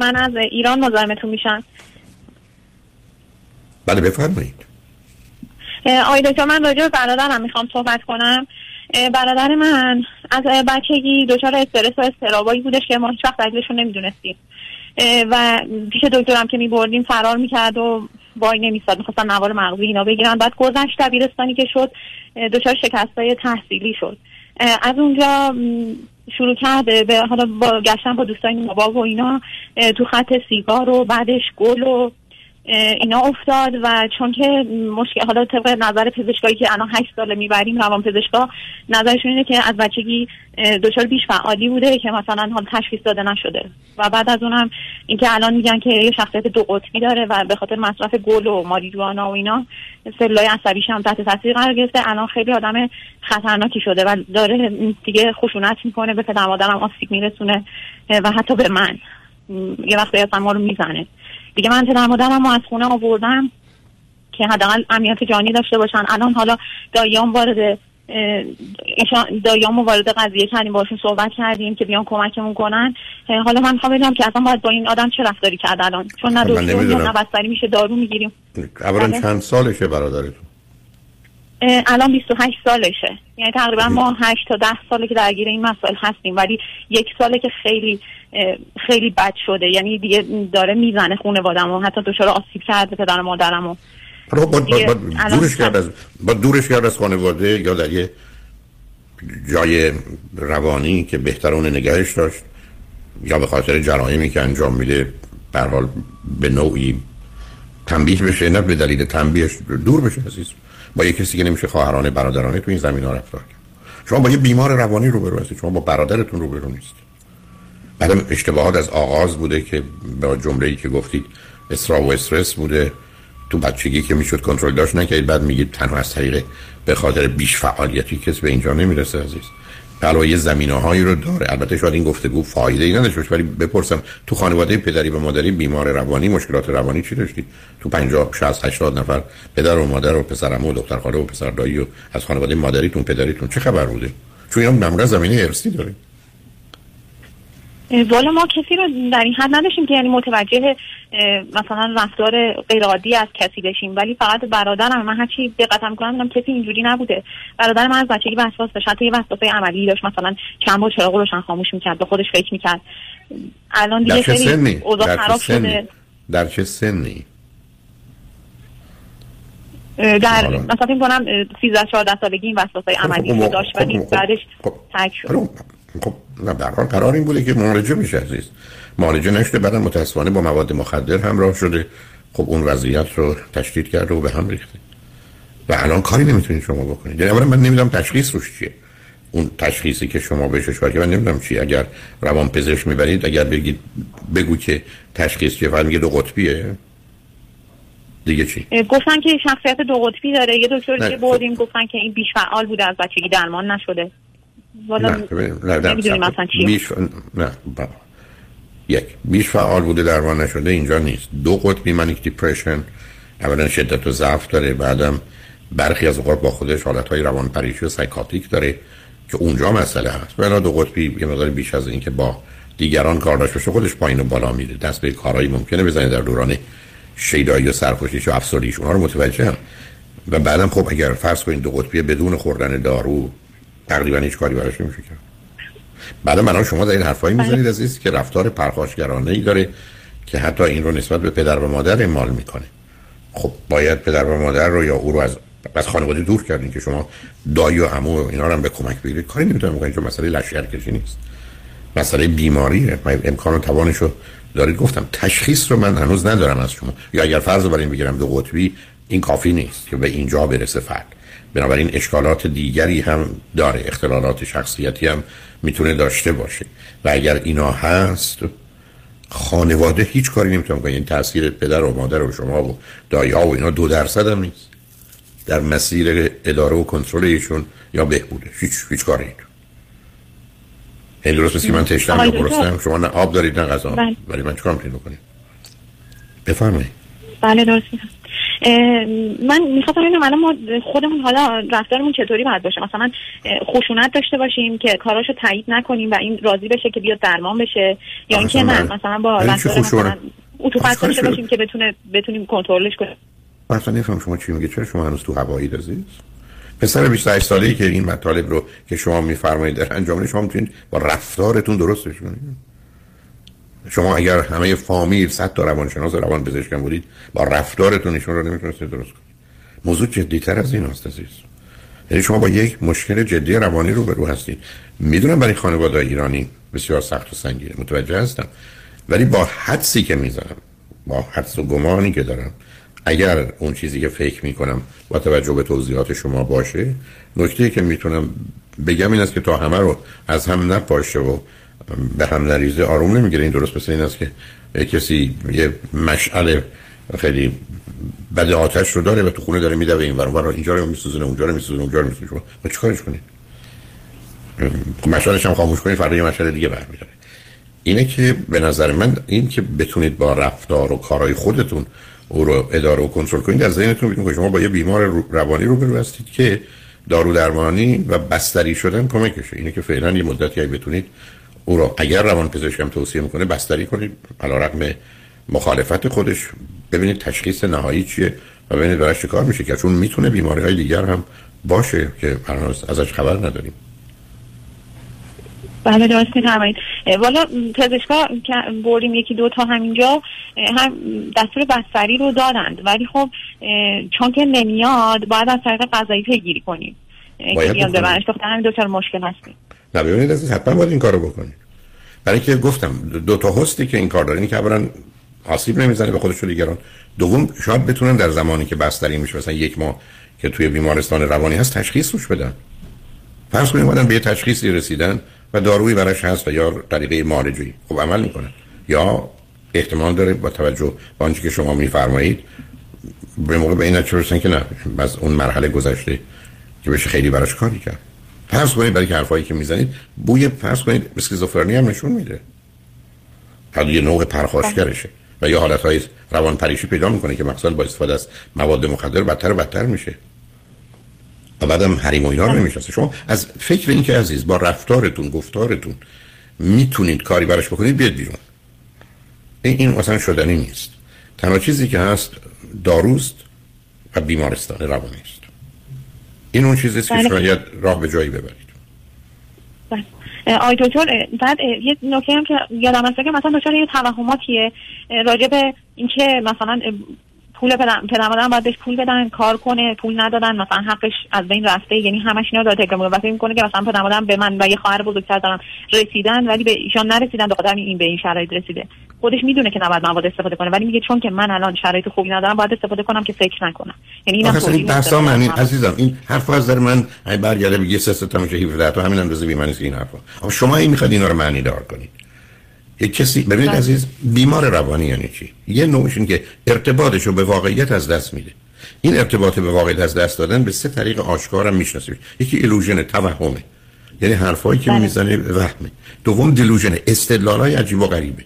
من از ایران مزاحمتون میشم. بله بفرمایید. آقای دکتر من راجع به برادرم می‌خوام صحبت کنم. برادر من از بچگی دچار استرس و استرابایی بودش که ما هیچ وقت دلیلشون نمی‌دونستیم. و پیش دکترم که میبردیم فرار می‌کرد و وای نمیستاد می‌خواستن نوار مغزی اینا بگیرن. بعد گذشت دبیرستانی که شد دچار شکست های تحصیلی شد. از اونجا شروع کرده به حالا با گشتن با دوستای نواب و اینا تو خط سیگار و بعدش گل و اینا افتاد و چون که مشکل حالا طبق نظر پزشکایی که الان هشت ساله می‌بریم روان پزشکا نظرشون اینه که از بچگی دچار بیش فعالی بوده که مثلا حال تشخیص داده نشده. و بعد از اونم اینکه الان میگن که یه شخصیت دو قطبی داره و به خاطر مصرف گل و ماریجوانا و اینا سلولای عصبیش هم تحت تاثیر قرار گرفته. الان خیلی آدم خطرناکی شده و داره دیگه خشونت می‌کنه به پدر مادرم آسیب میرسونه و حتی به من. یه وقتی اصلا ما رو می‌زنه. دیگه من پدر مادرم از خونه آوردم که حداقل امنیت جانی داشته باشن. الان حالا داییام وارد داییام وارد قضیه کردیم باشون صحبت کردیم که بیان کمکمون کنن. حالا من می‌خوام بدونم که اصلا باید با این آدم چه رفتاری کرد الان؟ چون نه دکتر نه بستری میشه دارو می‌گیریم. اولا بله. چند سالشه برادرتون؟ الان 28 سالشه. یعنی تقریبا ما 8 تا 10 ساله که درگیر این مسائل هستیم. ولی یک ساله که خیلی خیلی بد شده. یعنی دیگه داره می‌زنه خانوادم و حتی دچار آسیب کرده پدر مادرم و با, با, با, دورش کرد از با دورش کرد از خانواده یا در یه جای روانی که بهتر اون نگهش داشت یا به خاطر جرایمی که انجام میده به حال به نوعی تنبیه بشه نه به دلیل تنبیهش دور بشه عزیز. با یه کسی که نمیشه خواهرانه برادرانه تو این زمین ها رفتار شما با یه بیمار روانی روبرو هستید شما با برادرتون روبرو نیستید. بعدم اشتباهات از آغاز بوده که با جمله ای که گفتید اسرا و استرس بوده. تو بچگی که می‌شد کنترل داشت نکردید. بعد میگید تنها از طریق به خاطر بیش فعالیتی کس به اینجا نمی‌رسه عزیز. علاوه یه زمینه هایی رو داره. البته شاید این گفتگو فایده ای نداشت ولی بپرسم تو خانواده پدری و مادری بیمار روانی مشکلات روانی چی داشتید تو 50 60 80 نفر پدر و مادر و پسرم و دختر خاله و پسر دایی و از خانواده مادریتون پدریتون چه خبر بوده؟ چون اینا زمینه ارثی دارید والا ما کسی رو در این حد نداشتیم که یعنی متوجه مثلا رفتار غیرعادی از کسی بشیم. ولی فقط برادرم من هرچی دقت می‌کنم می‌دونم کسی اینجوری نبوده. برادر من از بچگی وسواس داشت. حتی یه وسواس عملی داشت. مثلا چند بار چراغ روشن خاموش می‌کرد به خودش فکر می‌کرد. الان دیگه خیلی اوضاع خراب شده. در چه سنی؟ در مثلا فکر کنم 13 14 سالگی این وسواس عملی خب، خب، داشت. ولی خب، بعدش تک شد. خب نه برحال قرار این بوده که معالجه میشه عزیز. معالجه نشده بعدا متاسفانه با مواد مخدر همراه شده. خب اون وضعیت رو تشدید کرده و به هم ریخته. و الان کاری نمی‌تونید شما بکنید. یعنی اولا من نمی‌دونم تشخیص روش چیه. اون تشخیصی که شما بهش اشاره من نمی‌دونم چی اگر روان پزشک می‌برید اگر بگید بگو که تشخیص چیه فقط میگه دو قطبیه. دیگه چی؟ گفتن که شخصیت دو قطبی داره. یه دکتر دیگه بردیم گفتن که این بیش فعال بوده از بچگی درمان نشده. والا نمی‌دونیم مثلا چیه. بیش نه یک بیش فعال بوده درمان نشده اینجا نیست. دو قطبی منیک دیپریشن اولا شدت و ضعف داره بعدم برخی از اوقات با خودش حالت های روان پریشی و سایکاتیک داره که اونجا مسئله هست. بنا دو قطبی یه مقدار بیش از این که با دیگران کار داشته باشه خودش پایین و بالا میره. دست به کارهایی ممکنه بزنه در دوران شیدایی و سرخوشیش و افسردگیش. اونها رو متوجه هم. و بعدم خب اگر فرض کنید دو قطبی بدون خوردن دارو تقریبا هیچ کاری براش نمیشه کرد. بعد من شما در این حرفایی بله. می‌زنید عزیز که رفتار پرخاشگرانه ای داره که حتی این رو نسبت به پدر و مادر اعمال می‌کنه. خب باید پدر و مادر رو یا او رو از از خانواده دور کردین که شما دایی و عمو و اینا رو هم به کمک بگیرید. کاری نمی‌تونم بکنید چون مسئله لشکرکشی نیست. مسئله بیماریه. امکان و توانش رو دارید. گفتم تشخیص رو من هنوز ندارم از شما. یا اگر فرض بر این بگیرم دو قطبی این کافی نیست که به اینجا برسه فرد. بنابراین اشکالات دیگری هم داره اختلالات شخصیتی هم می‌تونه داشته باشه. و اگر اینا هست خانواده هیچ کاری نمی‌تونه کنه. این تاثیر پدر و مادر و شما و دایی ها و اینا دو درصد هم نیست. در مسیر اداره و کنترل ایشون یا بهبوده. هیچ هیچ کاری این یعنی درست من تشتم یا برستم شما نه آب دارید نه غذا. بله. ولی من چکار می‌تونید بکنید بفرمایید. بله درست من می‌خواستم ببینم الان ما خودمون حالا رفتارمون چطوری باید باشه. مثلا خشونت داشته باشیم که کاراشو تایید نکنیم و این راضی بشه که بیاد درمان بشه یا اینکه نه مثلا با رفتار مثلا اتوپات داشته باشیم که بتونه بتونیم کنترلش کنیم. مثلا نفهم شما چی میگه چرا شما هنوز تو هوایی عزیز پسر 28 ساله‌ای که این مطالب رو که شما میفرمایید در انجام شما می‌تونید با رفتارتون درستش کنید؟ شما اگر همه فامیل صد تا روانشناس روان پزشکم بودید با رفتارتون ایشون رو نمی‌تونستید درست کنید. موضوع جدیتر از این هست عزیز. یعنی شما با یک مشکل جدی روانی رو برو هستید. می‌دونم برای خانواده ایرانی بسیار سخت و سنگینه. متوجه هستم. ولی با حدسی که می‌زنم با حدس و گمانی که دارم اگر اون چیزی که فکر می‌کنم با توجه به توضیحات شما باشه نکته که می‌تونم بگم این است که تا همه رو از هم نپاشه و به هم نریزه آروم نمی‌گیره. این درست مثل این است که کسی یه مشعل خیلی بد آتش رو داره و تو خونه داره میدوه این ور اینجا رو میسوزونه اونجا رو میسوزونه اونجا رو میسوزونه. شما چیکارش کنید مشعلش هم خاموش کنید فردا یه مشعل دیگه برمیداره. اینه که به نظر من این که بتونید با رفتار و کارهای خودتون او رو اداره و کنترل کنید در ذهنتون که شما با یه بیمار روانی رو هستید که دارو درمانی و بستری شدن کمکشه. اینه که فعلا یه مدتی بتونید او رو اگر روان پزشکم توصیه می‌کنه بستری کنید. علا رقم مخالفت خودش. ببینید تشخیص نهایی چیه و ببینید براش کار میشه که چون می‌تونه بیماری های دیگر هم باشه که ازش خبر نداریم. بله درست میفرمایید. والا پزشکا که بردیم یکی دو تا همینجا هم دستور بستری رو دادند. ولی خب چون که نمیاد باید از طریق قضایی پیگیری کنیم. که بیان ببرنش دختر همین دو مشکل هستیم. نه ببینید از حتما باید این کارو بکنید برای که گفتم دو تا هستی که این کار دارین که اولا آسیب نمی‌زنه به خودش دیگران. دوم شاید بتونن در زمانی که بستری میشه مثلا یک ماه که توی بیمارستان روانی هست تشخیص روش بدن. فرض کنید اومدن به یه تشخیصی رسیدن و دارویی براش هست و یا طریقه معالجی خب عمل می‌کنن. یا احتمال داره با توجه به آنچه که شما میفرمایید به موقع به این نتیجه که نه از اون مرحله گذشته که بشه خیلی براش کاری کرد. فرض کنید برای حرفایی که می‌زنید بوی فرض کنید اسکیزوفرنی هم نشون میده. حالا یه نوع پرخاشگرشه. و یه حالتهای روان پریشی پیدا می‌کنه که مقصد با استفاده از مواد مخدر بدتر و بدتر میشه. و بعدم حریم و اینا رو شما از فکر این که عزیز با رفتارتون گفتارتون می‌تونید کاری براش بکنید بیاد بیرون. این این مثلا شدنی نیست. تنها چیزی که هست داروست و بیمارستان روانی است. این اون چیزی که بله. شاید راه به جایی ببرید بله. آی دکتر بعد یه نکته هم که یادم هست که مثلا دچار یه توهماتیه راجع به اینکه مثلا پول پدر پدر باید بهش پول بدن کار کنه پول ندادن مثلا حقش از بین رفته یعنی همش اینا تکرار می‌کنه وقتی می‌کنه که مثلا پدر مادرم به من و یه خواهر بزرگتر دارن رسیدن ولی به ایشان نرسیدن به خاطر این به این شرایط رسیده خودش می‌دونه که نباید مواد استفاده کنه ولی میگه چون که من الان شرایط خوبی ندارم باید استفاده کنم که فکر نکنم. یعنی اینا این بحثا من این عزیزم این حرف از در من ای برگرده بگه سه تا میشه 17 تا همین اندازه بی معنی این حرفا. اما شما این می‌خواد اینا رو معنی دار کنید یک کسی ببینید بله. عزیز بیمار روانی یعنی چی؟ یه نوعش که ارتباطش رو به واقعیت از دست میده. این ارتباط به واقعیت از دست دادن به سه طریق آشکار هم می‌شناسید یکی ایلوژن توهمه. یعنی حرفایی که بله. می‌زنه وهمه. دوم دیلوژن استدلالای عجیب و غریبه.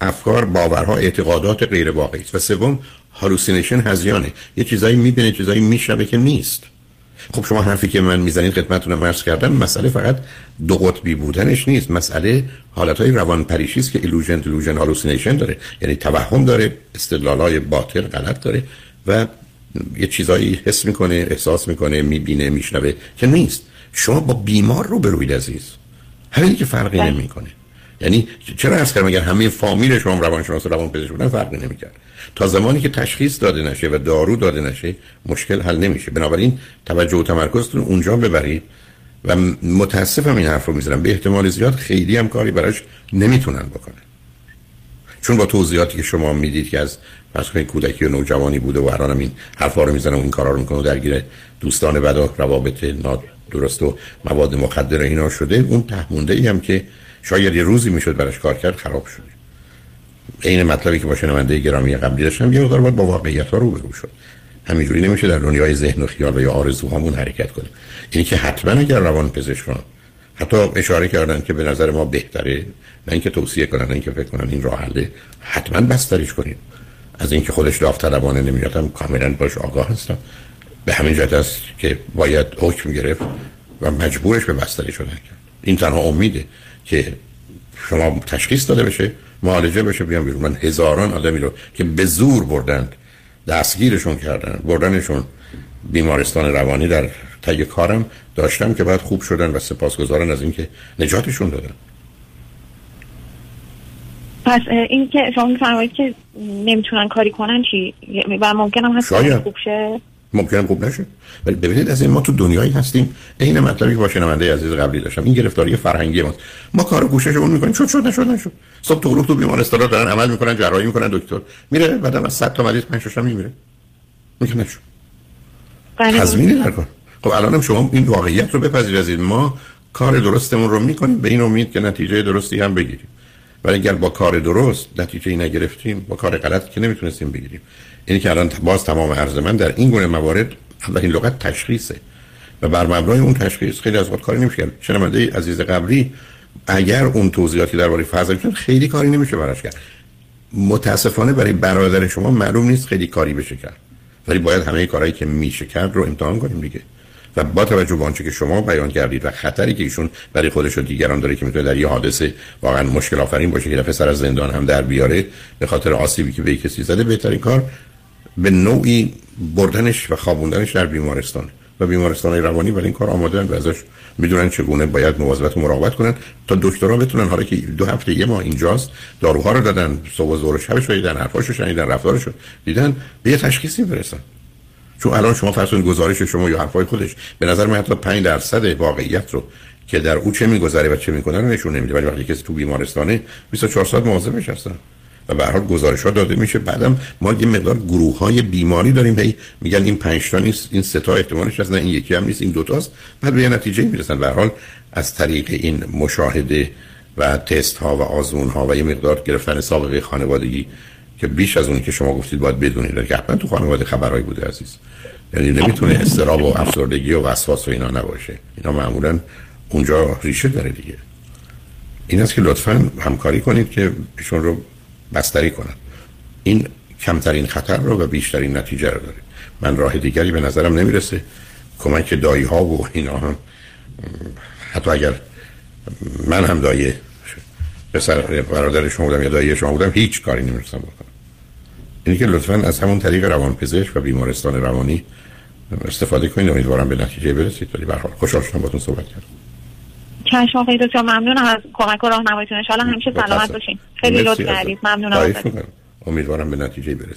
افکار باورها اعتقادات غیر واقعی و سوم hallucination هذیانه یه چیزایی می‌بینه چیزایی میشنوه که نیست. خب شما حرفی که من می‌زنید خدمتتون عرض کردم مسئله فقط دو قطبی بودنش نیست. مسئله حالتهای روان پریشی است که illusion delusion hallucination داره. یعنی توهم داره استدلالای باطل غلط داره و یه چیزایی حس می‌کنه احساس می‌کنه می‌بینه میشنوه که نیست. شما با بیمار رو بروید عزیز. همینی که فرقی بله. نمی‌کنه. یعنی چرا از کردم اگر همه فامیل شما روانشناس روان پزشک بودن فرقی نمی‌کرد. تا زمانی که تشخیص داده نشه و دارو داده نشه مشکل حل نمیشه. بنابراین توجه و تمرکزتون اونجا ببرید و متاسفم این حرف رو می‌زنم. به احتمال زیاد خیلی هم کاری براش نمی‌تونن بکنن. چون با توضیحاتی که شما می‌دید که از پس کودکی و نوجوانی بوده و الان این حرفا رو می‌زنه و این کارا رو می‌کنه و درگیر دوستان بد و روابط نادرست و مواد مخدر اینا شده اون تهمونده ای هم که شاید یه روزی می‌شد براش کار کرد خراب شده. این مطلبی که با شنونده گرامی قبلی داشتم یه مقدار باید با واقعیت ها روبرو شد. همینجوری نمیشه در دنیای ذهن و خیال و یا آرزوهامون حرکت کنیم. اینی که حتما اگر روان پزشکان حتی اشاره کردن که به نظر ما بهتره نه اینکه توصیه کنن اینکه فکر کنن این راه حله حتما بستریش کنیم. از اینکه خودش داوطلبانه نمیادم کاملا باش آگاه هستم. به همین جهت است که باید حکم گرفت و مجبورش به بستری شدن کرد این تنها امیده. که شما تشخیص داده بشه معالجه بشه بیان بیرون. من هزاران آدمی رو که به زور بردند دستگیرشون کردن بردنشون بیمارستان روانی در طی کارم داشتم که بعد خوب شدن و سپاسگزارن از اینکه نجاتشون دادن. پس این که شما میفرمایید که نمی‌تونن کاری کنن چی؟ و ممکنم هست خوب شه؟ ممکنه خوب نشه. ولی ببینید از این ما تو دنیایی هستیم. عین مطلبی که با شنونده عزیز قبلی داشتم. این گرفتاری فرهنگی ماست. ما کار گوششمون می‌کنیم. شد شد نشد نشد. صبح تو تو بیمارستان دارن عمل می‌کنن جراحی می‌کنن دکتر. میره بعدم از 100 تا مریض 5 6 میمیره. میگه نشد. بله. تضمینی نکن. خب الانم شما این واقعیت رو بپذیرید. ما کار درستمون رو می‌کنیم. به این امید که نتیجه درستی هم بگیریم. ولی اگر با کار درست نتیجه ای نگرفتیم با کار غلط که نمی‌تونستیم بگیریم. اینی که الان باز تمام عرض من در این گونه موارد اولین لغت تشخیصه و بر مبنای اون تشخیص خیلی از وقت کاری نمیشه. کرد شنونده عزیز قبلی اگر اون توضیحاتی درباره فرزندتون خیلی کاری نمیشه براش کرد. متاسفانه برای برادر شما معلوم نیست خیلی کاری بشه کرد. ولی باید همه کارهایی که میشه کرد رو امتحان کنیم دیگه. و با توجه به آنچه که شما بیان کردید و خطری که ایشون برای خودش و دیگران داره که می‌تونه در یه حادثه واقعا مشکل آفرین باشه که دفعه سر از زندان هم در بیاره به خاطر آسیبی که به کسی زده بهترین کار به نوعی بردنش و خوابوندنش در بیمارستان. و بیمارستان روانی برای این کار آماده و ازش می‌دونن چگونه باید مواظبت و مراقبت کنن تا دکترها بتونن حالا که دو هفته یه ماه اینجاست داروها رو دادن صبح و ظهر شبش دیدن حرفاشو شنیدن رفتارشو دیدن به یه تشخیصی برسن. چون الان شما فرض گزارش شما یا حرفای خودش به نظر من حتی 5 درصد واقعیت رو که در او چه میگذره و چه می‌کنه رو نشون نمیده. ولی وقتی کسی تو بیمارستانه 24 ساعت مواظبش هستن. و به حال گزارش ها داده میشه. بعدم ما یه مقدار گروه های بیماری داریم. هی میگن این 5 تا نیست این سه تا احتمالش هست نه این یکی هم نیست این دو تاست. بعد به یه نتیجه می‌رسن. به حال از طریق این مشاهده و تست ها و آزمون ها و یه مقدار گرفتن سابقه خانوادگی که بیش از اون که شما گفتید باید بدونید. که حتما تو خانواده خبرایی بوده عزیز. یعنی نمی‌تونه استراب و افسردگی و وسواس و اینا نباشه. اینا معمولا اونجا ریشه داره دیگه. این است که لطفا همکاری کنید که ایشون رو بستری کنن این کمترین خطر رو و بیشترین نتیجه رو داره. من راه دیگری به نظرم نمی‌رسه. کمک دایی ها و اینا. هم حتی اگر من هم دایی پسر برادر شما بودم یا دایی شما بودم هیچ کاری نمی‌رسم بکنم. اینی که لطفا از همون طریق روان پزشک و بیمارستان روانی استفاده کنید. امیدوارم به نتیجه برسید. ولی به حال خوشحال شدم باهاتون صحبت کردم. چشم آقای دکتر ممنونم از کمک و راهنماییتون. ان همیشه سلامت باشین. خیلی لطف کردید. ممنونم. امیدوارم به نتیجه برسید.